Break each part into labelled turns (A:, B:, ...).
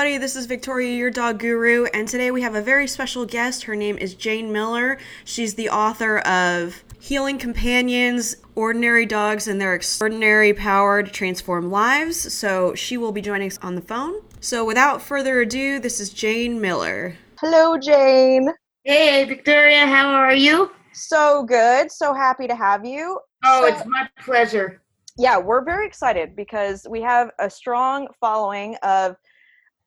A: evening, everybody. This is Victoria, your dog guru, and today we have a very special guest. Her name is Jane Miller. She's the author of Healing Companions, Ordinary Dogs, and Their Extraordinary Power to Transform Lives. So she will be joining us on the phone. So without further ado, this is Jane Miller.
B: Hello, Jane.
C: Hey, Victoria, how are you?
B: So good. So happy to have you.
C: Oh,
B: So-
C: it's my pleasure.
B: yeah, we're very excited because we have a strong following of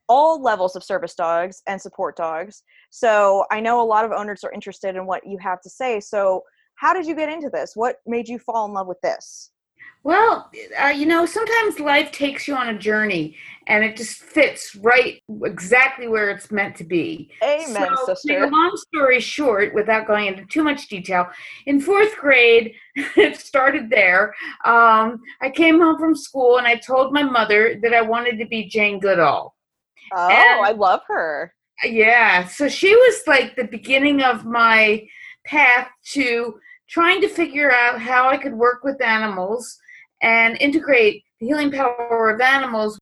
B: all levels of service dogs and support dogs. So I know a lot of owners are interested in what you have to say. So, how did you get into this? What made you fall in love with this?
C: Well, uh, you know, sometimes life takes you on a journey and it just fits right exactly where it's meant to be.
B: Amen,
C: so, to make
B: sister.
C: a long story short, without going into too much detail, in fourth grade, it started there. Um, I came home from school and I told my mother that I wanted to be Jane Goodall.
B: Oh,
C: And-
B: I love her.
C: Yeah, so she was like the beginning of my path to trying to figure out how I could work with animals and integrate the healing power of animals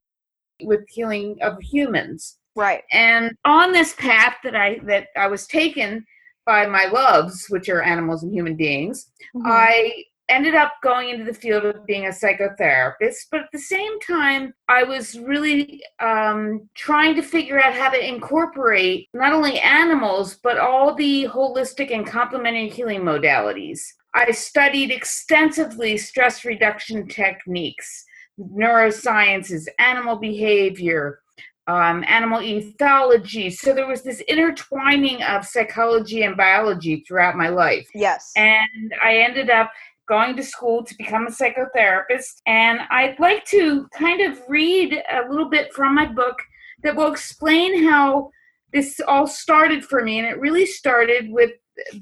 C: with healing of humans.
B: Right.
C: And on this path that I that I was taken by my loves, which are animals and human beings,
B: Mhm.
C: I ended up going into the field of being a psychotherapist, but at the same time, I was really um, trying to figure out how to incorporate not only animals, but all the holistic and complementary healing modalities. I studied extensively stress reduction techniques, neurosciences, animal behavior, um, animal ethology. So there was this intertwining of psychology and biology throughout my life
B: yes.
C: and I ended up going to school to become a psychotherapist. And I'd like to kind of read a little bit from my book that will explain how this all started for me. And it really started with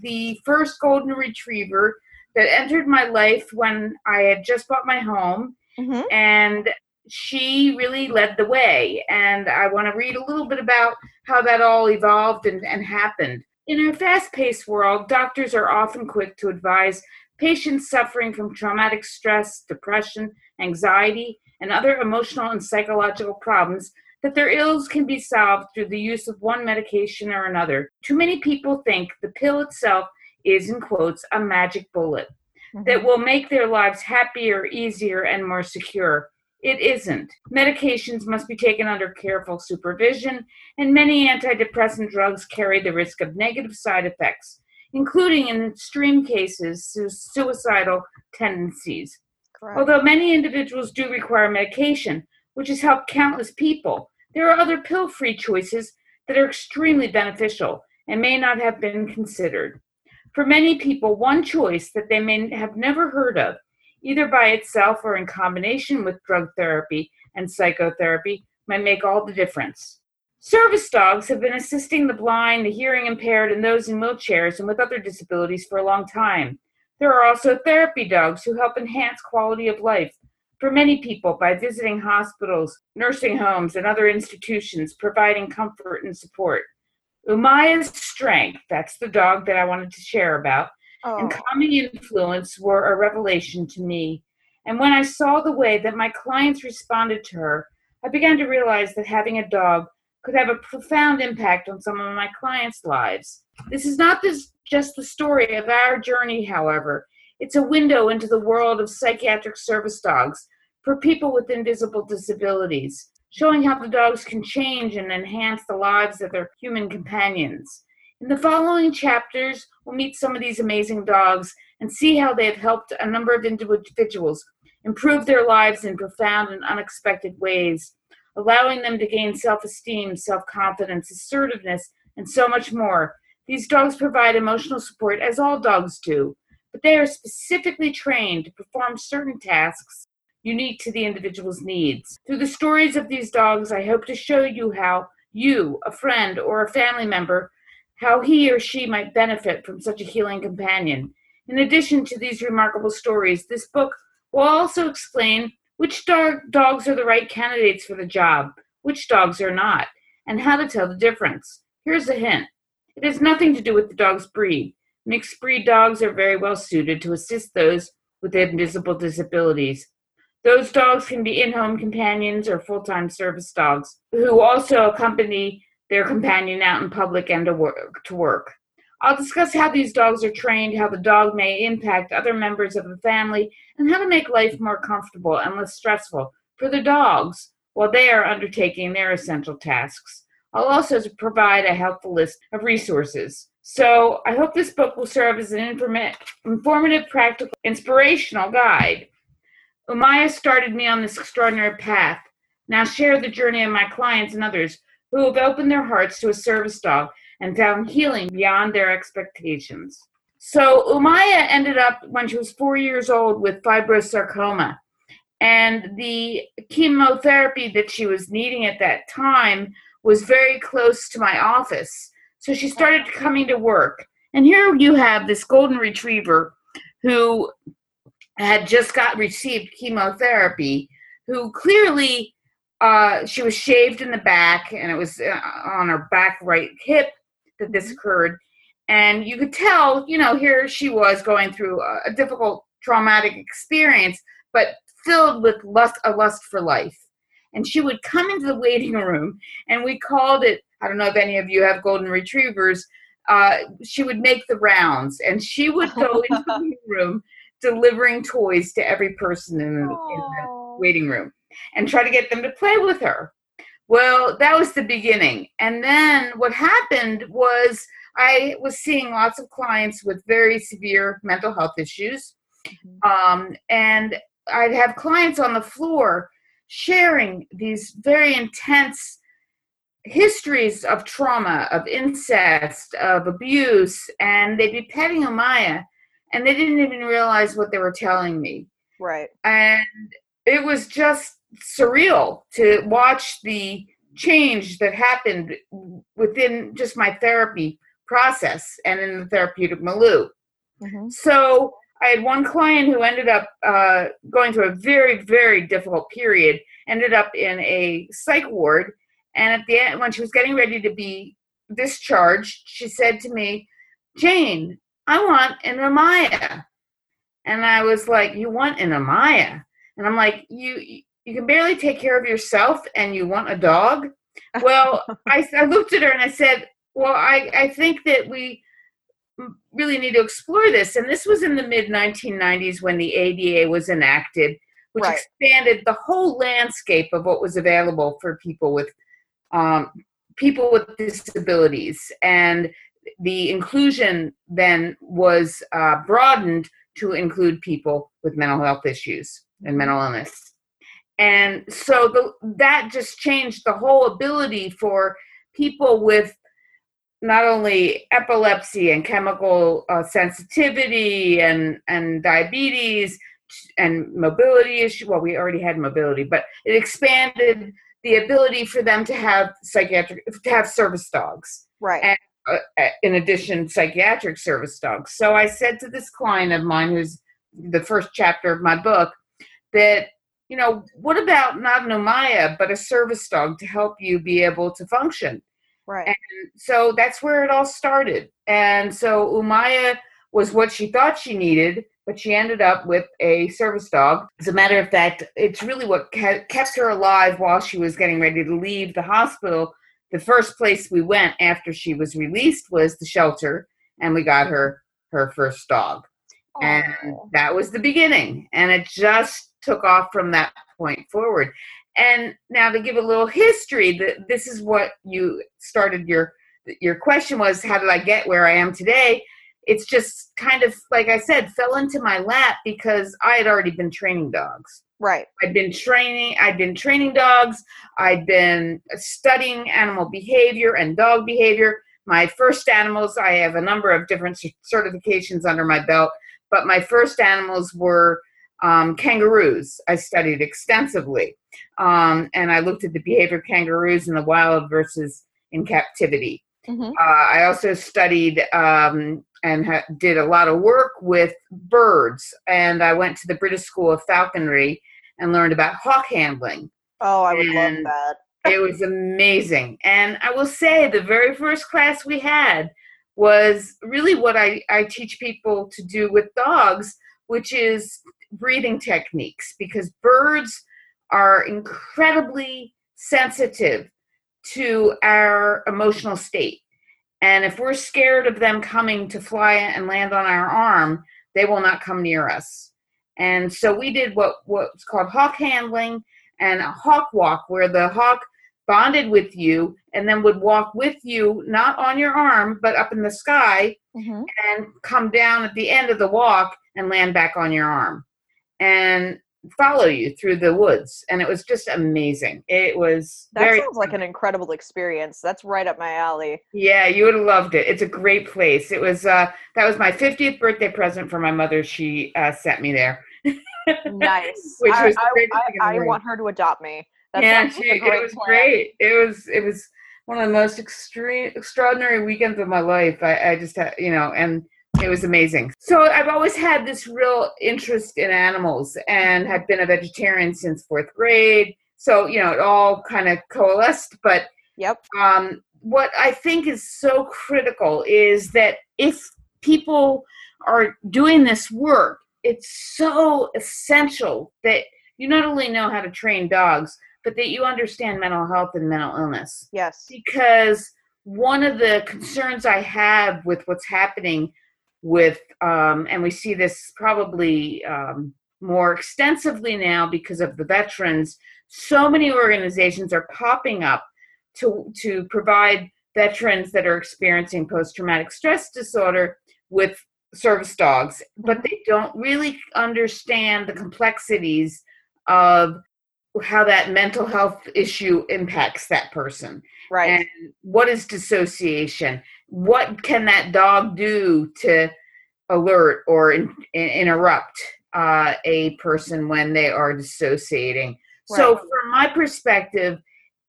C: the first golden retriever that entered my life when I had just bought my home.
B: Mhm.
C: And she really led the way. And I want to read a little bit about how that all evolved and, and happened. In our fast paced world, doctors are often quick to advise patients suffering from traumatic stress, depression, anxiety, and other emotional and psychological problems that their ills can be solved through the use of one medication or another. Too many people think the pill itself is, in quotes, a magic bullet mm-hmm. that will make their lives happier, easier, and more secure. It isn't. Medications must be taken under careful supervision, and many antidepressant drugs carry the risk of negative side effects, including in extreme cases, su- suicidal tendencies.
B: Correct.
C: Although many individuals do require medication, which has helped countless people, there are other pill free choices that are extremely beneficial and may not have been considered. For many people, one choice that they may have never heard of, either by itself or in combination with drug therapy and psychotherapy, might make all the difference. Service dogs have been assisting the blind, the hearing impaired, and those in wheelchairs and with other disabilities for a long time. There are also therapy dogs who help enhance quality of life for many people by visiting hospitals, nursing homes, and other institutions, providing comfort and support. Umaya's strength, that's the dog that I wanted to share about, and
B: Oh.
C: calming influence were a revelation to me. And when I saw the way that my clients responded to her, I began to realize that having a dog could have a profound impact on some of my clients' lives. This is not this, just the story of our journey, however. It's a window into the world of psychiatric service dogs for people with invisible disabilities, showing how the dogs can change and enhance the lives of their human companions. In the following chapters, we'll meet some of these amazing dogs and see how they have helped a number of individuals improve their lives in profound and unexpected ways, allowing them to gain self esteem, self confidence, assertiveness, and so much more. These dogs provide emotional support, as all dogs do, but they are specifically trained to perform certain tasks unique to the individual's needs. Through the stories of these dogs, I hope to show you how you, a friend or a family member, how he or she might benefit from such a healing companion. In addition to these remarkable stories, this book will also explain which dog, dogs are the right candidates for the job, which dogs are not, and how to tell the difference. Here's a hint it has nothing to do with the dog's breed. Mixed breed dogs are very well suited to assist those with invisible disabilities. Those dogs can be in home companions or full time service dogs who also accompany their companion out in public and to work. To work. I'll discuss how these dogs are trained, how the dog may impact other members of the family, and how to make life more comfortable and less stressful for the dogs while they are undertaking their essential tasks. I'll also provide a helpful list of resources. So I hope this book will serve as an informa- informative, practical, inspirational guide. Umaya started me on this extraordinary path. Now share the journey of my clients and others who have opened their hearts to a service dog and found healing beyond their expectations. So Umaya ended up when she was four years old with fibrosarcoma. And the chemotherapy that she was needing at that time was very close to my office. So she started coming to work. And here you have this golden retriever who had just got received chemotherapy, who clearly uh, she was shaved in the back and it was uh, on her back right hip that this occurred. And you could tell, you know, here she was going through a, a difficult traumatic experience, but filled with lust, a lust for life. And she would come into the waiting room, and we called it, I don't know if any of you have golden retrievers, uh, she would make the rounds, and she would go into the waiting room delivering toys to every person in the, in the waiting room and try to get them to play with her. Well, that was the beginning. And then what happened was I was seeing lots of clients with very severe mental health issues. Mm-hmm. Um, and I'd have clients on the floor sharing these very intense histories of trauma, of incest, of abuse, and they'd be petting Umaya, and they didn't even realize what they were telling me.
B: Right.
C: And it was just surreal to watch the change that happened within just my therapy process and in the therapeutic milieu. Mm-hmm. So I had one client who ended up uh, going through a very, very difficult period, ended up in a psych ward. And at the end, when she was getting ready to be discharged, she said to me, Jane, I want an Umaya. And I was like, You want an Umaya? And I'm like, You you can barely take care of yourself and you want a dog? Well, I, I looked at her and I said, Well, I, I think that we really need to explore this. And this was in the mid 1990s when the ADA was enacted, which right. expanded the whole landscape of what was available for people with um, people with disabilities. And the inclusion then was uh, broadened to include people with mental health issues and mental illness. And so the, that just changed the whole ability for people with not only epilepsy and chemical uh, sensitivity and, and diabetes and mobility issue. Well, we already had mobility, but it expanded the ability for them to have psychiatric, to have service dogs.
B: Right.
C: And, uh, uh in addition, psychiatric service dogs. So I said to this client of mine, who's the first chapter of my book, that you know, what about not an Umaya, but a service dog to help you be able to function?
B: Right.
C: And so that's where it all started. And so Umaya was what she thought she needed, but she ended up with a service dog. As a matter of fact, it's really what kept her alive while she was getting ready to leave the hospital. The first place we went after she was released was the shelter, and we got her her first dog. Aww. And that was the beginning. And it just took off from that point forward. And now to give a little history, this is what you started your your question was how did I get where I am today? It's just kind of like I said, fell into my lap because I had already been training dogs.
B: Right.
C: I'd been training I'd been training dogs, I'd been studying animal behavior and dog behavior. My first animals, I have a number of different certifications under my belt, but my first animals were um, kangaroos. I studied extensively. Um, and I looked at the behavior of kangaroos in the wild versus in captivity. Mm-hmm. Uh, I also studied um, and ha- did a lot of work with birds. And I went to the British School of Falconry and learned about hawk handling.
B: Oh, I would and love
C: that. it was amazing. And I will say, the very first class we had was really what I, I teach people to do with dogs, which is breathing techniques because birds are incredibly sensitive to our emotional state. And if we're scared of them coming to fly and land on our arm, they will not come near us. And so we did what what's called hawk handling and a hawk walk, where the hawk bonded with you and then would walk with you, not on your arm, but up in the sky,
B: Mhm.
C: and come down at the end of the walk and land back on your arm and follow you through the woods. And it was just amazing. It was
B: That
C: very
B: sounds like an incredible experience. That's right up my alley.
C: yeah, you would have loved it. It's a great place. It was uh that was my 50th birthday present for my mother. She uh sent me there.
B: Nice.
C: Which
B: I,
C: was
B: I- I-
C: thing in the
B: I want her to adopt me. That
C: yeah, she, it was
B: plan.
C: great. It was it was one of the most extreme extraordinary weekends of my life. I, I just had you know, and it was amazing. So I've always had this real interest in animals and have been a vegetarian since fourth grade. So, you know, it all kind of coalesced, but
B: Yep.
C: um, what I think is so critical is that if people are doing this work, it's so essential that you not only know how to train dogs, but that you understand mental health and mental illness.
B: Yes.
C: Because one of the concerns I have with what's happening with, um, and we see this probably um, more extensively now because of the veterans, so many organizations are popping up to to provide veterans that are experiencing post-traumatic stress disorder with service dogs but they don't really understand the complexities of how that mental health issue impacts that person
B: Right.
C: and what is dissociation what can that dog do to alert or in, in- interrupt uh, a person when they are dissociating? So from my perspective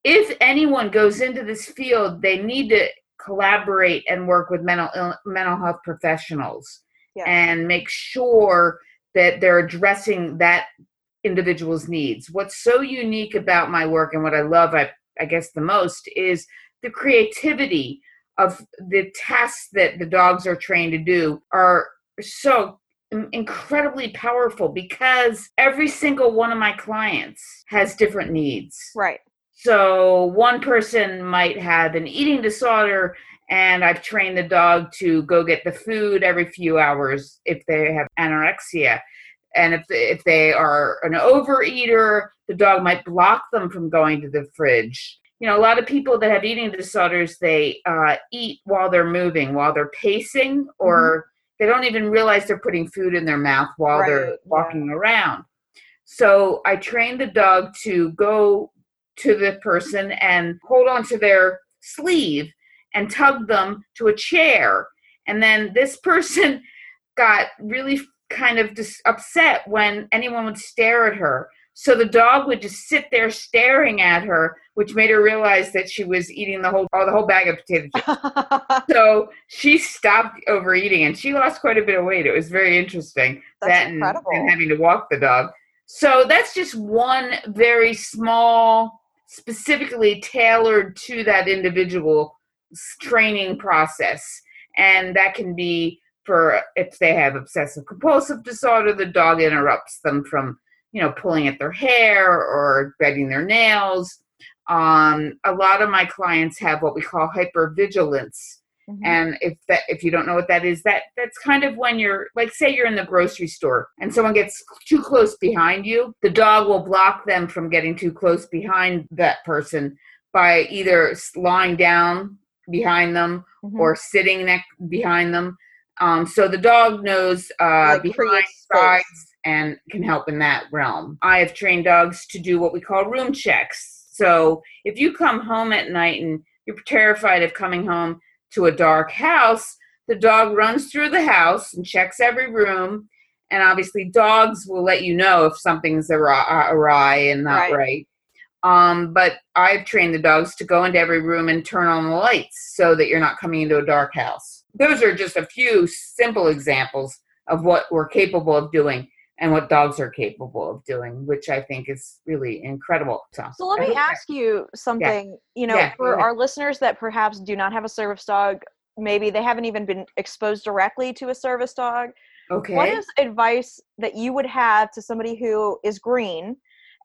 C: if anyone goes into this field they need to collaborate and work with mental ill- mental health professionals
B: Yeah.
C: and make sure that they're addressing that individual's needs. What's so unique about my work and what i love i, I guess the most is the creativity of the tasks that the dogs are trained to do are so incredibly powerful because every single one of my clients has different needs
B: right.
C: so one person might have an eating disorder, and I've trained the dog to go get the food every few hours if they have anorexia. And if if they are an overeater, the dog might block them from going to the fridge. You know, a lot of people that have eating disorders, they uh, eat while they're moving, while they're pacing, or they don't even realize they're putting food in their mouth while
B: Right,
C: they're
B: yeah.
C: walking around. So I trained the dog to go to the person and hold onto their sleeve and tug them to a chair. And then this person got really kind of dis- upset when anyone would stare at her. So the dog would just sit there staring at her, which made her realize that she was eating the whole oh, the whole bag of potato chips. so she stopped overeating and she lost quite a bit of weight. It was very interesting.
B: That's
C: that and-
B: incredible.
C: and having to walk the dog. So that's just one very small, specifically tailored to that individual training process. And that can be for if they have obsessive compulsive disorder, the dog interrupts them from, you know, pulling at their hair or biting their nails. Um, a lot of my clients have what we call hypervigilance
B: Mhm.
C: and if that if you don't know what that is that that's kind of when you're like say you're in the grocery store and someone gets too close behind you the dog will block them from getting too close behind that person by either lying down behind them
B: Mhm.
C: or sitting next behind them um, so the dog knows uh,
B: Like
C: behind sides and can help in that realm i have trained dogs to do what we call room checks so if you come home at night and you're terrified of coming home to a dark house, the dog runs through the house and checks every room. And obviously, dogs will let you know if something's awry, awry and not
B: Right.
C: right. Um, but I've trained the dogs to go into every room and turn on the lights so that you're not coming into a dark house. Those are just a few simple examples of what we're capable of doing and what dogs are capable of doing, which I think is really incredible. So,
B: So let me ask you something. You know,
C: Yeah,
B: for
C: ahead.
B: our listeners that perhaps do not have a service dog, maybe they haven't even been exposed directly to a service dog.
C: Okay.
B: What is advice that you would have to somebody who is green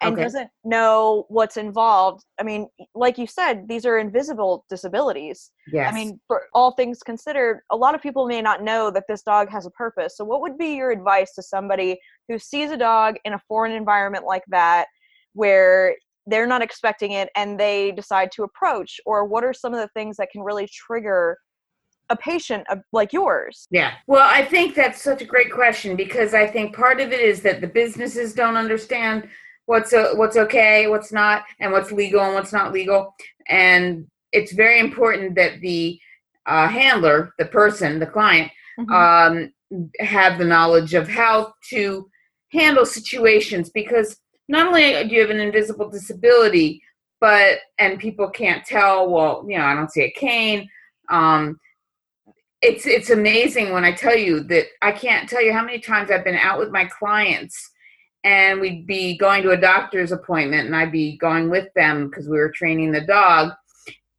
B: and
C: Okay.
B: doesn't know what's involved? I mean, like you said, these are invisible disabilities.
C: yes.
B: I mean, for all things considered, a lot of people may not know that this dog has a purpose. So, what would be your advice to somebody who sees a dog in a foreign environment like that, where they're not expecting it and they decide to approach? Or what are some of the things that can really trigger a patient of- like yours?
C: Yeah. Well, I think that's such a great question because I think part of it is that the businesses don't understand what's o what's okay, what's not, and what's legal and what's not legal. And it's very important that the uh, handler, the person, the client,
B: Mhm.
C: um, have the knowledge of how to handle situations because not only do you have an invisible disability, but and people can't tell. Well, you know, I don't see a cane. Um, it's it's amazing when I tell you that I can't tell you how many times I've been out with my clients and we'd be going to a doctor's appointment and I'd be going with them because we were training the dog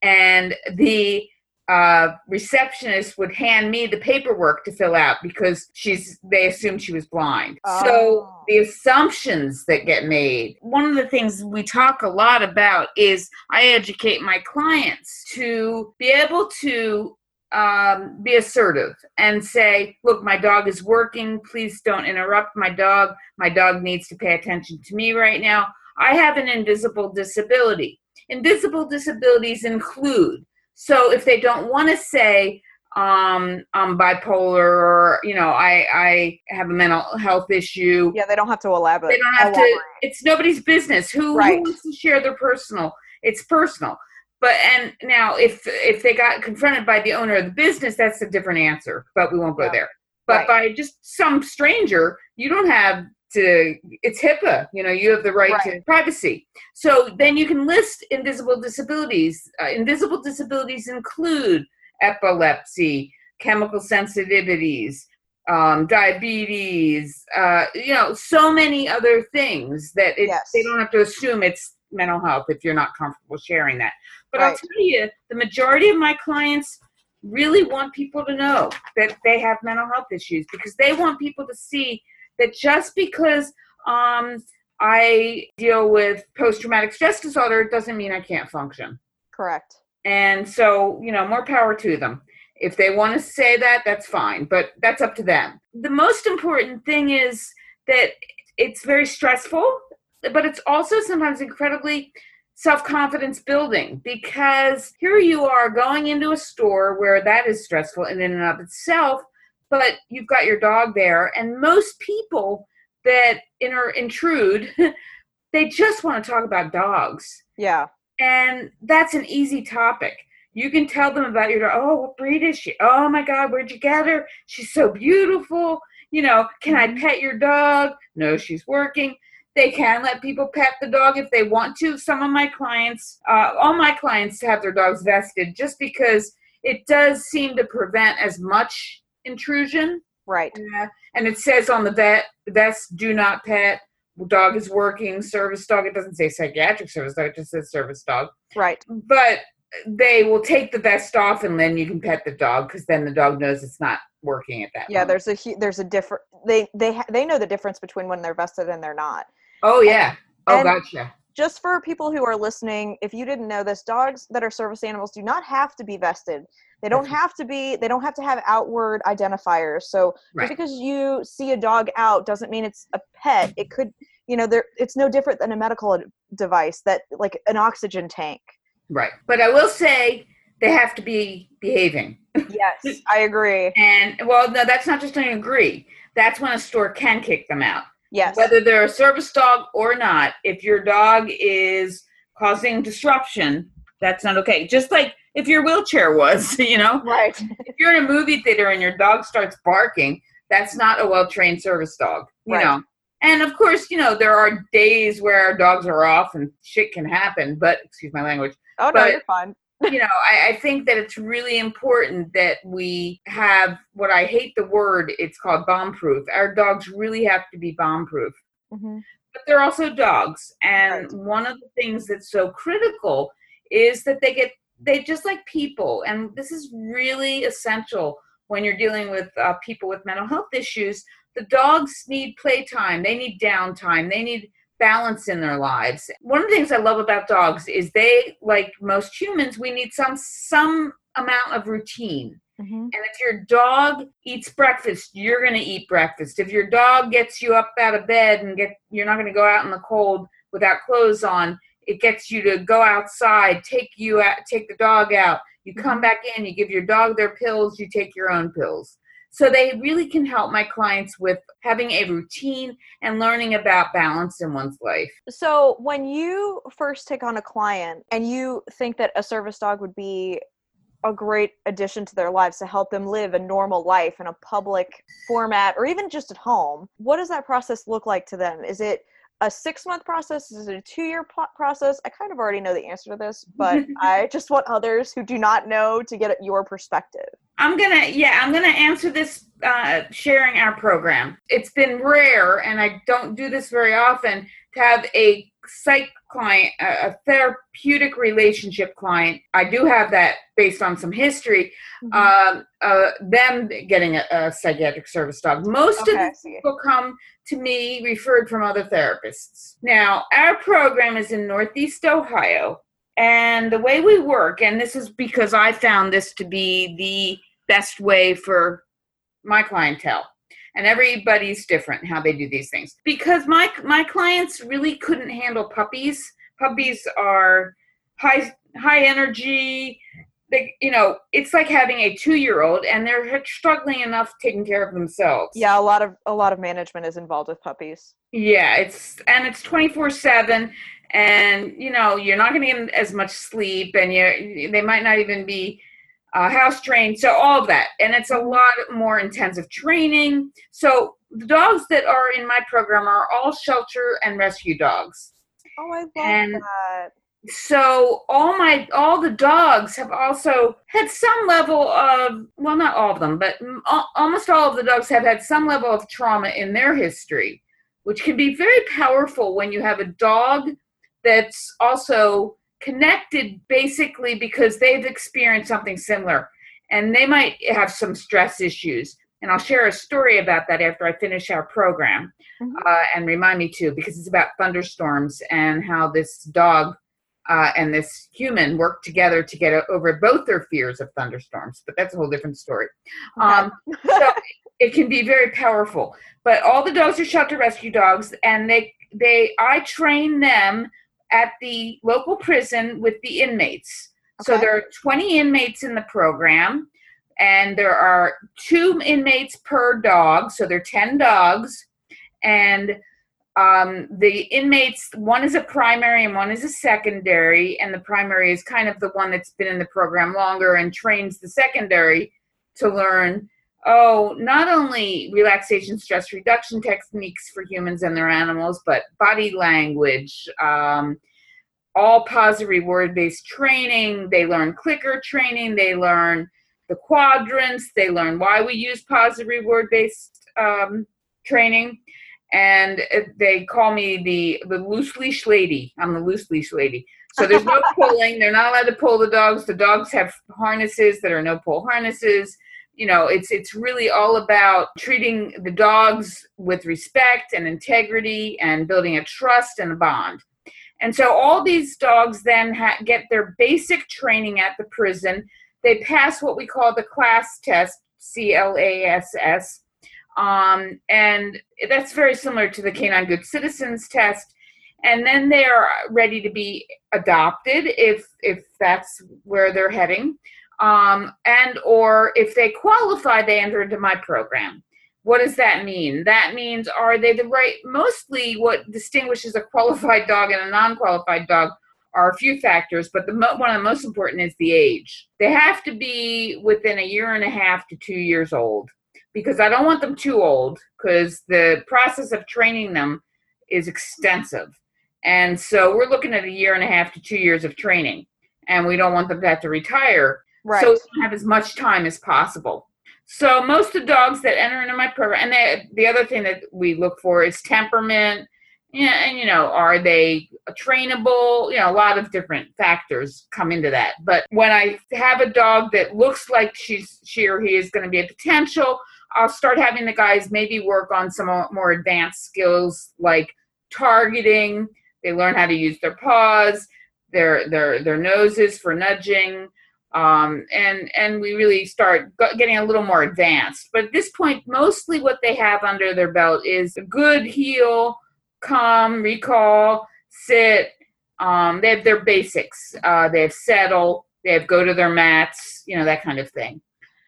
C: and the uh, receptionist would hand me the paperwork to fill out because she's they assumed she was blind. So
B: Oh.
C: the assumptions that get made. One of the things we talk a lot about is I educate my clients to be able to um, be assertive and say, look, my dog is working. Please don't interrupt my dog. My dog needs to pay attention to me right now. I have an invisible disability. Invisible disabilities include, so if they don't want to say, um, I'm bipolar or, you know, I, I have a mental health issue,
B: Yeah, they don't have to elaborate.
C: they don't have to it's nobody's business who, who wants to share their personal it's personal but and now if if they got confronted by the owner of the business that's a different answer but we won't go
B: Yeah.
C: there but
B: Right.
C: by just some stranger you don't have to it's hipaa you know you have the right, to privacy so then you can list invisible disabilities uh, invisible disabilities include epilepsy chemical sensitivities um, diabetes, uh, you know, so many other things that it,
B: Yes.
C: they don't have to assume it's mental health if you're not comfortable sharing that. But I'll tell you, the majority of my clients really want people to know that they have mental health issues because they want people to see that just because um, I deal with post traumatic stress disorder doesn't mean I can't function.
B: Correct.
C: And so, you know, more power to them. If they want to say that, that's fine, but that's up to them. The most important thing is that it's very stressful, but it's also sometimes incredibly self confidence building because here you are going into a store where that is stressful in and of itself, but you've got your dog there, and most people that inter- intrude, they just want to talk about dogs
B: Yeah.
C: and that's an easy topic. You can tell them about your dog. Oh, what breed is she? Oh my God, where'd you get her? She's so beautiful. You know, can I mm-hmm. pet your dog? No, she's working. They can let people pet the dog if they want to. Some of my clients, uh, all my clients have their dogs vested just because it does seem to prevent as much intrusion.
B: Right.
C: Uh, and it says on the vet vest, do not pet. Dog is working, service dog. It doesn't say psychiatric service dog, it just says service dog.
B: Right.
C: But they will take the vest off and then you can pet the dog because then the dog knows it's not working at that
B: Yeah.
C: moment.
B: There's a there's a different they they they know the difference between when they're vested and they're not.
C: Oh, yeah. Oh,
B: and-
C: gotcha.
B: Just for people who are listening, if you didn't know this, dogs that are service animals do not have to be vested. They don't have to be. They don't have to have outward identifiers. So
C: Right.
B: just because you see a dog out doesn't mean it's a pet. It could, you know, there. It's no different than a medical device that, like an oxygen tank.
C: Right. But I will say they have to be behaving.
B: Yes, I agree.
C: And, well, no, that's not just an agree. That's when a store can kick them out.
B: Yes.
C: whether they're a service dog or not, if your dog is causing disruption, that's not okay. Just like if your wheelchair was, you know,
B: right.
C: if you're in a movie theater and your dog starts barking, that's not a well trained service dog, you
B: Right.
C: know. And of course, you know, there are days where our dogs are off and shit can happen, but excuse my language
B: Oh no,
C: but-
B: you're fine.
C: You know, I, I think that it's really important that we have what I hate the word, it's called bomb proof. Our dogs really have to be bomb proof
B: hmm
C: but they're also dogs and
B: Right.
C: one of the things that's so critical is that they get they just like people and this is really essential when you're dealing with uh, people with mental health issues, the dogs need playtime, they need downtime, they need balance in their lives. One of the things I love about dogs is they, like most humans, we need some some amount of routine.
B: Mhm.
C: And if your dog eats breakfast, you're going to eat breakfast. If your dog gets you up out of bed and get you're not going to go out in the cold without clothes on, it gets you to go outside, take you out, take the dog out. You come back in, you give your dog their pills, you take your own pills. So they really can help my clients with having a routine and learning about balance in one's life.
B: So, when you first take on a client and you think that a service dog would be a great addition to their lives to help them live a normal life in a public format or even just at home, what does that process look like to them? Is it a six month process? Is it a two year pl- process? I kind of already know the answer to this, but I just want others who do not know to get your perspective.
C: I'm gonna, yeah, I'm gonna answer this uh, sharing our program. It's been rare, and I don't do this very often, to have a psych client, a therapeutic relationship client. I do have that based on some history. Um, uh, them getting a, a psychiatric service dog. Most of
B: Okay,
C: the people come to me referred from other therapists. Now, our program is in Northeast Ohio, and the way we work, and this is because I found this to be the best way for my clientele. And everybody's different how they do these things. Because my my clients really couldn't handle puppies. Puppies are high high energy. They, you know, it's like having a two year old, and they're struggling enough taking care of themselves.
B: Yeah, a lot of a lot of management is involved with puppies.
C: Yeah, it's and it's twenty four seven, and you know you're not going to get as much sleep, and you they might not even be uh, house trained. So all of that, and it's a lot more intensive training. So the dogs that are in my program are all shelter and rescue dogs.
B: Oh, I love
C: And-
B: that.
C: so all my all the dogs have also had some level of well not all of them but almost all of the dogs have had some level of trauma in their history which can be very powerful when you have a dog that's also connected basically because they've experienced something similar and they might have some stress issues and i'll share a story about that after i finish our program
B: Mhm.
C: uh, and remind me to because it's about thunderstorms and how this dog uh, and this human work together to get over both their fears of thunderstorms. But that's a whole different story. Um, so it can be very powerful. But all the dogs are shelter rescue dogs, and they they I train them at the local prison with the inmates. So there are 20 inmates in the program, and there are two inmates per dog. So there are 10 dogs, and um, the inmates one is a primary and one is a secondary and the primary is kind of the one that's been in the program longer and trains the secondary to learn oh not only relaxation stress reduction techniques for humans and their animals but body language um, all positive reward based training they learn clicker training they learn the quadrants they learn why we use positive reward based um, training and they call me the the loose leash lady. I'm the loose leash lady. So there's no pulling. They're not allowed to pull the dogs. The dogs have harnesses that are no pull harnesses. You know, it's it's really all about treating the dogs with respect and integrity and building a trust and a bond. And so all these dogs then ha- get their basic training at the prison. They pass what we call the class test, C L A S S, um, and that's very similar to the Canine Good Citizens test. And then they are ready to be adopted if if that's where they're heading, um, and or if they qualify, they enter into my program. What does that mean? That means are they the right? Mostly, what distinguishes a qualified dog and a non-qualified dog are a few factors, but the mo- one of the most important is the age. They have to be within a year and a half to two years old because I don't want them too old because the process of training them is extensive. And so we're looking at a year and a half to two years of training, and we don't want them to have to retire.
B: Right.
C: So have as much time as possible. So most of the dogs that enter into my program, and they, the other thing that we look for is temperament Yeah, and you know, are they trainable? You know, a lot of different factors come into that. But when I have a dog that looks like she's she or he is going to be a potential, I'll start having the guys maybe work on some more advanced skills like targeting. They learn how to use their paws, their their their noses for nudging, um, and and we really start getting a little more advanced. But at this point, mostly what they have under their belt is a good heel, come, recall, sit. Um, they have their basics. Uh, they have settle. They have go to their mats. You know that kind of thing.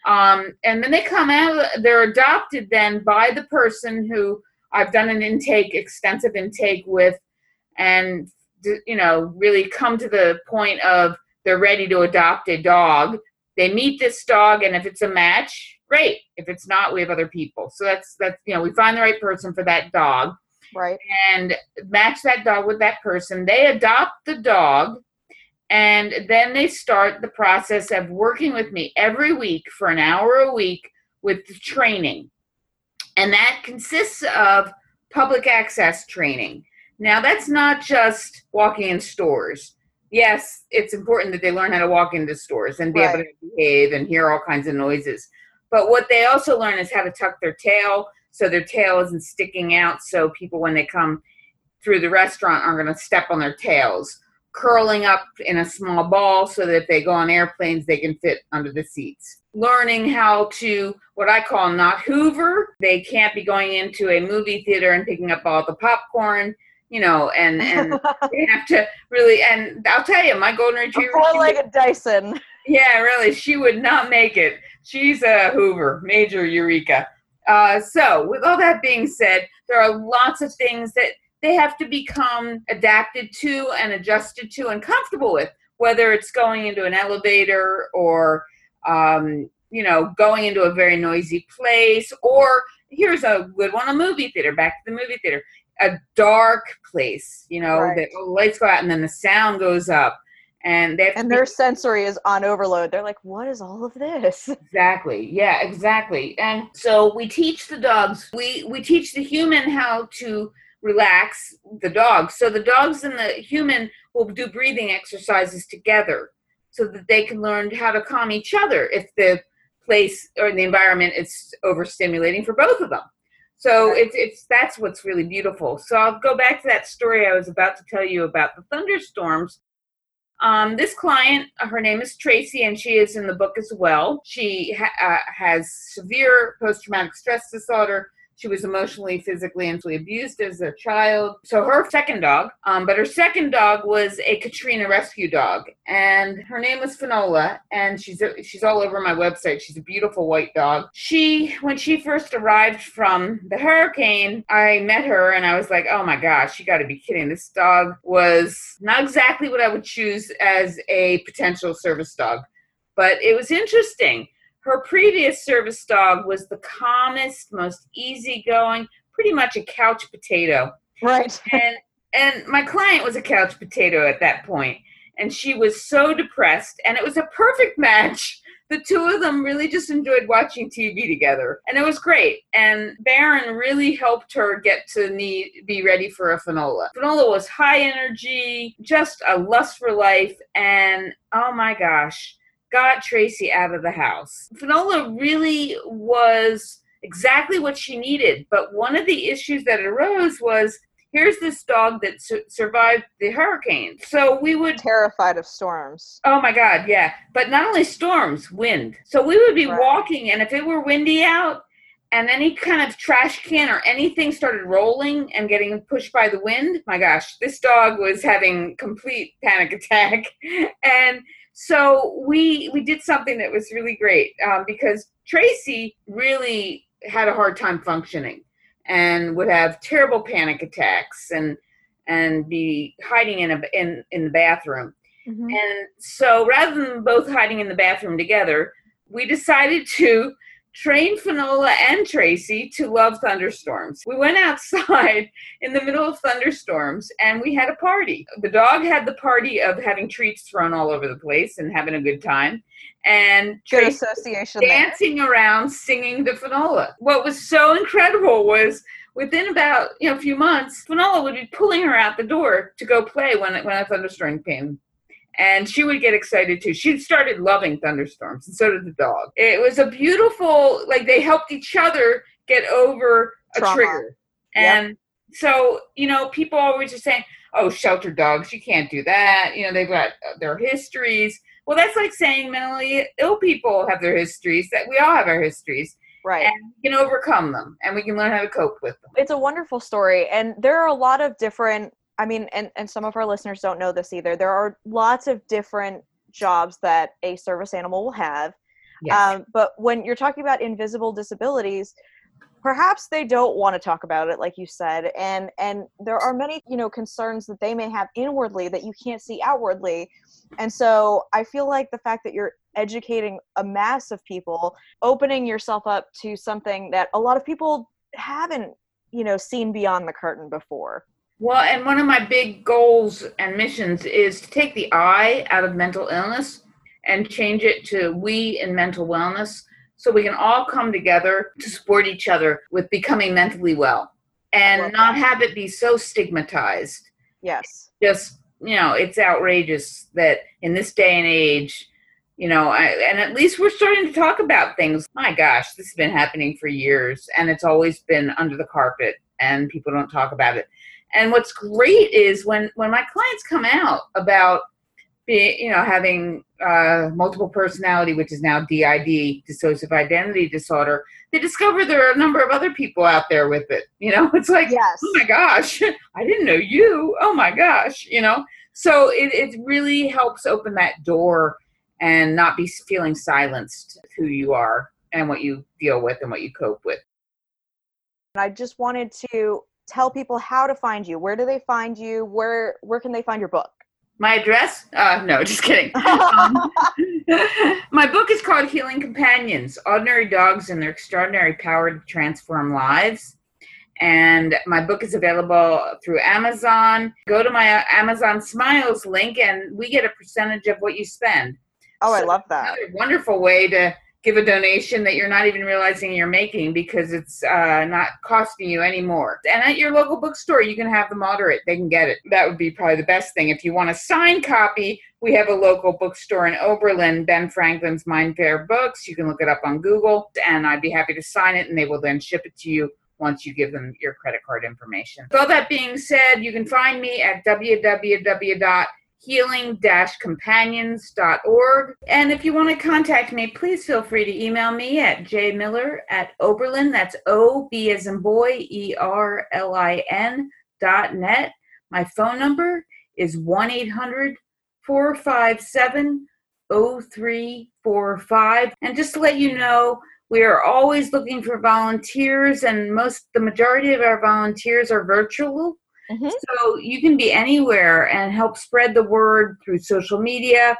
C: Um, and then they come out. They're adopted then by the person who I've done an intake, extensive intake with, and you know really come to the point of they're ready to adopt a dog. They meet this dog, and if it's a match, great. If it's not, we have other people. So that's that's you know we find the right person for that dog,
B: right?
C: And match that dog with that person. They adopt the dog, and then they start the process of working with me every week for an hour a week with the training, and that consists of public access training. Now that's not just walking in stores yes, it's important that they learn how to walk into stores and be right. able to behave and hear all kinds of noises. But what they also learn is how to tuck their tail so their tail isn't sticking out so people when they come through the restaurant aren't going to step on their tails. Curling up in a small ball so that if they go on airplanes, they can fit under the seats. Learning how to, what I call not hoover. They can't be going into a movie theater and picking up all the popcorn you know, and and they have to really. And I'll tell you, my golden retriever,
B: four-legged Dyson.
C: Yeah, really, she would not make it. She's a Hoover, major Eureka. Uh, so, with all that being said, there are lots of things that they have to become adapted to and adjusted to and comfortable with, whether it's going into an elevator or, um, you know, going into a very noisy place, or here's a good one a movie theater, back to the movie theater a dark place, you know, right. the lights go out and then the sound goes up. And they
B: and their be- sensory is on overload. They're like, "What is all of this?"
C: Exactly. Yeah, exactly. And so we teach the dogs. We we teach the human how to relax the dogs. So the dogs and the human will do breathing exercises together, so that they can learn how to calm each other if the place or the environment is overstimulating for both of them. So it's it's that's what's really beautiful. So I'll go back to that story I was about to tell you about the thunderstorms. Um, this client, her name is Tracy, and she is in the book as well. She ha- uh, has severe post traumatic stress disorder she was emotionally, physically, and mentally abused as a child. So her second dog, um, but her second dog was a Katrina rescue dog, and her name was Finola, and she's a, she's all over my website. She's a beautiful white dog. She, when she first arrived from the hurricane, I met her, and I was like, oh my gosh, you got to be kidding! This dog was not exactly what I would choose as a potential service dog, but it was interesting her previous service dog was the calmest, most easygoing, pretty much a couch potato.
B: Right.
C: and and my client was a couch potato at that point, and she was so depressed, and it was a perfect match. The two of them really just enjoyed watching TV together, and it was great. And Baron really helped her get to need be ready for a Finola. Finola was high energy, just a lust for life, and oh my gosh, got Tracy out of the house. Finola really was exactly what she needed, but one of the issues that arose was here's this dog that su- survived the hurricane. So we would
B: terrified of storms.
C: Oh my god, yeah. But not only storms, wind. So we would be right. walking and if it were windy out and any kind of trash can or anything started rolling and getting pushed by the wind, my gosh, this dog was having complete panic attack. and so we we did something that was really great um, because Tracy really had a hard time functioning and would have terrible panic attacks and and be hiding in a in in the bathroom. Mm-hmm. And so rather than both hiding in the bathroom together, we decided to trained Finola and Tracy to love thunderstorms. We went outside in the middle of thunderstorms and we had a party. The dog had the party of having treats thrown all over the place and having a good time. And
B: good Tracy association
C: dancing there. around singing the Finola. What was so incredible was within about you know a few months, Finola would be pulling her out the door to go play when when a thunderstorm came. And she would get excited too. She started loving thunderstorms, and so did the dog. It was a beautiful, like they helped each other get over a
B: Trauma.
C: trigger. And so, you know, people always are saying, oh, shelter dogs, you can't do that. You know, they've got their histories. Well, that's like saying mentally ill people have their histories, that we all have our histories,
B: Right.
C: and we can overcome them and we can learn how to cope with them.
B: it's a wonderful story and there are a lot of different i mean and, and some of our listeners don't know this either. There are lots of different jobs that a service animal will have.
C: Yes.
B: um, but when you're talking about invisible disabilities perhaps they don't want to talk about it like you said. And and there are many you know concerns that they may have inwardly that you can't see outwardly. And so i feel like the fact that you're educating a mass of people opening yourself up to something that a lot of people haven't you know seen beyond the curtain before
C: Well, and one of my big goals and missions is to take the I out of mental illness and change it to we in mental wellness so we can all come together to support each other with becoming mentally well and
B: Love
C: not have it be so stigmatized.
B: yes
C: Just, you know, it's outrageous that in this day and age, you know, I, and at least we're starting to talk about things. My gosh, this has been happening for years and it's always been under the carpet and people don't talk about it. And what's great is when when my clients come out about being, you know, having uh, multiple personality, which is now DID, dissociative identity disorder, they discover there are a number of other people out there with it. You know, it's like,
B: yes
C: oh my gosh, I didn't know you. Oh my gosh, you know. So it, it really helps open that door and not be feeling silenced who you are and what you deal with and what you cope with.
B: and i just wanted to tell people how to find you where do they find you where where can they find your book
C: My address? Uh, no, just kidding. Um, my book is called Healing Companions Ordinary Dogs and Their Extraordinary Power to Transform Lives. And my book is available through Amazon. Go to my uh, Amazon Smiles link, and we get a percentage of what you spend.
B: oh i love that
C: wonderful way to give a donation that you're not even realizing you're making because it's uh, not costing you anymore. And at your local bookstore, you can have them order it. They can get it. That would be probably the best thing. If you want a signed copy, we have a local bookstore in Oberlin, Ben Franklin's MindFair Books. You can look it up on Google, and I'd be happy to sign it, and they will then ship it to you once you give them your credit card information. With all that being said, you can find me at www healing-companions.org. And if you want to contact me, please feel free to email me at jmiller at Oberlin. That's O-B as in boy, E-R-L-I-N dot net. My phone number is 1-800-457-0345. And just to let you know, we are always looking for volunteers and most the majority of our volunteers are virtual
B: Mhm.
C: so you can be anywhere and help spread the word through social media.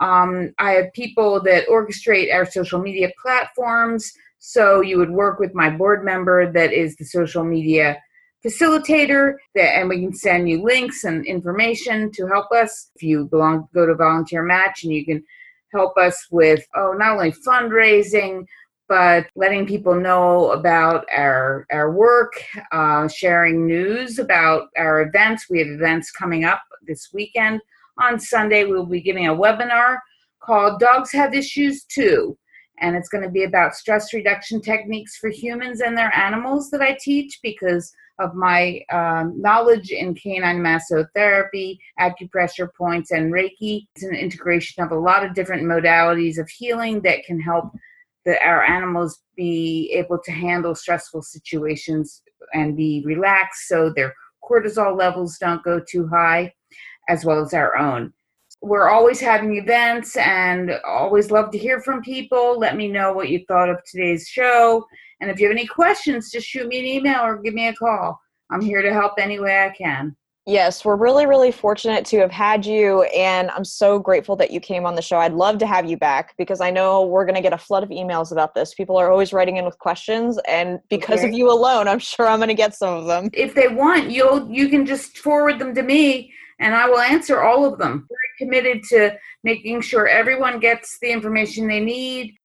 C: Um, I have people that orchestrate our social media platforms. So you would work with my board member that is the social media facilitator, that, and we can send you links and information to help us. If you belong, go to VolunteerMatch, and you can help us with oh, not only fundraising but letting people know about our our work, uh, sharing news about our events. We have events coming up this weekend. On Sunday, we'll be giving a webinar called "Dogs Have Issues Too," and it's going to be about stress reduction techniques for humans and their animals that I teach because of my um, knowledge in canine massotherapy, acupressure points, and Reiki. It's an integration of a lot of different modalities of healing that can help that our animals be able to handle stressful situations and be relaxed so their cortisol levels don't go too high, as well as our own. We're always having events and always love to hear from people. Let me know what you thought of today's show. And if you have any questions, just shoot me an email or give me a call. I'm here to help any way I can.
B: Yes, we're really, really fortunate to have had you, and I'm so grateful that you came on the show. I'd love to have you back because I know we're going to get a flood of emails about this. People are always writing in with questions, and because
C: Okay.
B: of you alone, I'm sure I'm going to get some of them.
C: If they want, you'll you can just forward them to me and I will answer all of them. Very committed to making sure everyone gets the information they need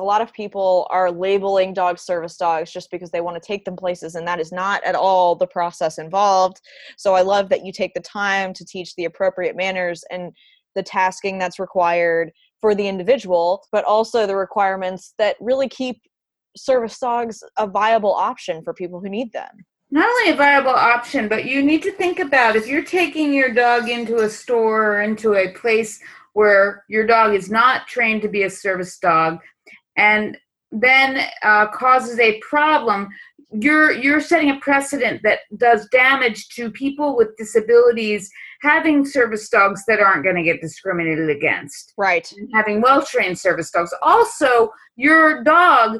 B: a lot of people are labeling dogs service dogs just because they want to take them places, and that is not at all the process involved. So I love that you take the time to teach the appropriate manners and the tasking that's required for the individual, but also the requirements that really keep service dogs a viable option for people who need them.
C: Not only a viable option, but you need to think about if you're taking your dog into a store or into a place where your dog is not trained to be a service dog and then uh, causes a problem. You're you're setting a precedent that does damage to people with disabilities having service dogs that aren't going to get discriminated against.
B: Right.
C: Having well trained service dogs. Also your dog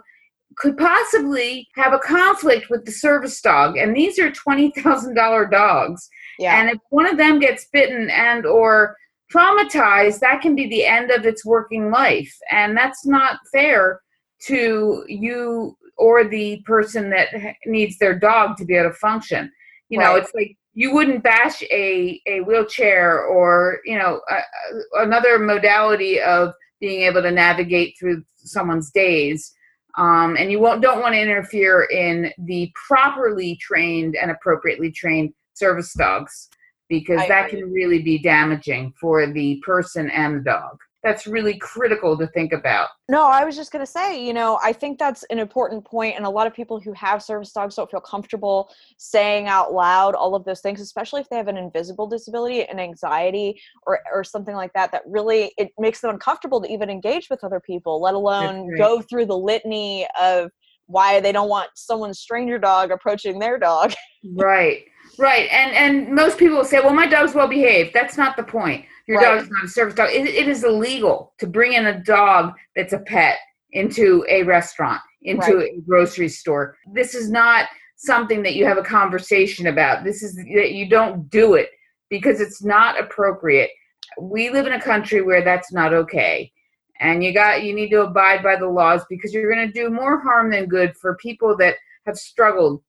C: could possibly have a conflict with the service dog and these are $20000 dogs.
B: Yeah.
C: and if one of them gets bitten and or traumatized that can be the end of its working life. And that's not fair to you or the person that needs their dog to be able to function. You know it's like you wouldn't bash a, a wheelchair or you know a, another modality of being able to navigate through someone's days. Um, and you won't, don't want to interfere in the properly trained and appropriately trained service dogs because
B: I
C: that
B: agree.
C: can really be damaging for the person and the dog. That's really critical to think about.
B: No, I was just going to say, you know, I think that's an important point, and a lot of people who have service dogs don't feel comfortable saying out loud all of those things, especially if they have an invisible disability, an anxiety, or or something like that. That really it makes them uncomfortable to even engage with other people, let alone
C: right.
B: go through the litany of why they don't want someone's stranger dog approaching their dog.
C: Right, right. And and most people will say, well, my dog's well behaved. That's not the point. Your
B: Right.
C: dog's not a service dog. It, it is illegal to bring in a dog that's a pet into a restaurant, into
B: Right.
C: a grocery store. This is not something that you have a conversation about. This is that you don't do it because it's not appropriate. We live in a country where that's not okay. And you got you need to abide by the laws because you're going to do more harm than good for people that have struggled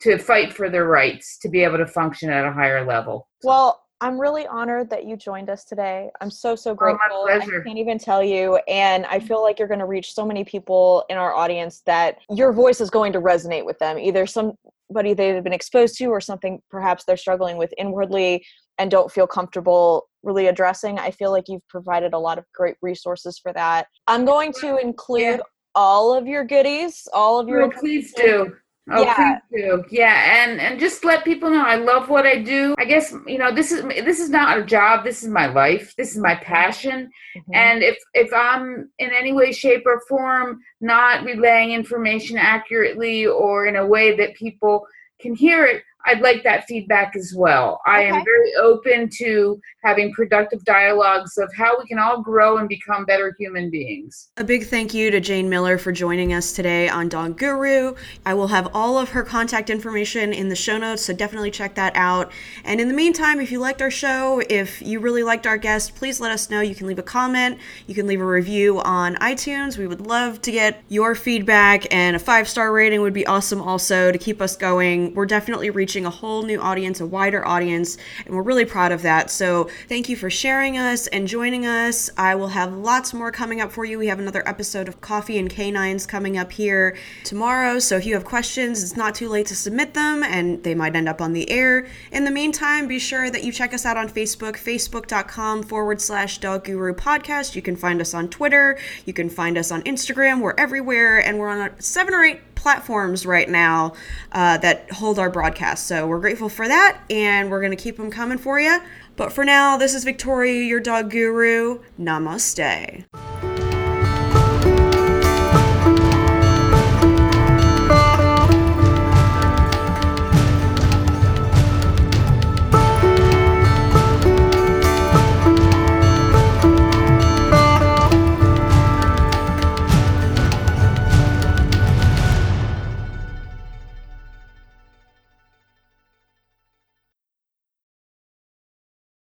C: to fight for their rights to be able to function at a higher level.
B: Well, I'm really honored that you joined us today. I'm so so
C: Oh, my
B: grateful.
C: pleasure.
B: I can't even tell you, and I feel like you're going to reach so many people in our audience that your voice is going to resonate with them. Either somebody they've been exposed to, or something perhaps they're struggling with inwardly and don't feel comfortable really addressing. I feel like you've provided a lot of great resources for that. I'm going to include
C: Yeah.
B: all of your goodies, all of oh, your
C: Oh, please do. Oh,
B: Yeah.
C: please do. Yeah, and and just let people know I love what I do. I guess you know this is this is not a job. This is my life. This is my passion.
B: Mhm.
C: And if if I'm in any way, shape, or form not relaying information accurately or in a way that people can hear it, I'd like that feedback as well. I am very open to having productive dialogues of how we can all grow and become better human beings.
A: A big thank you to Jane Miller for joining us today on Dog Guru. I will have all of her contact information in the show notes, so definitely check that out. And in the meantime, if you liked our show, if you really liked our guest, please let us know. You can leave a comment, you can leave a review on iTunes. We would love to get your feedback, and a five star rating would be awesome also to keep us going. We're definitely reaching a whole new audience, a wider audience, and we're really proud of that. So thank you for sharing us and joining us. I will have lots more coming up for you. We have another episode of Coffee and Canines coming up here tomorrow. So if you have questions, it's not too late to submit them and they might end up on the air. In the meantime, be sure that you check us out on Facebook, facebook.com forward slash dog guru podcast. You can find us on Twitter. You can find us on Instagram. We're everywhere and we're on seven or eight platforms right now uh, that hold our broadcast. So we're grateful for that and we're going to keep them coming for you. But for now, this is Victoria, your dog guru. Namaste.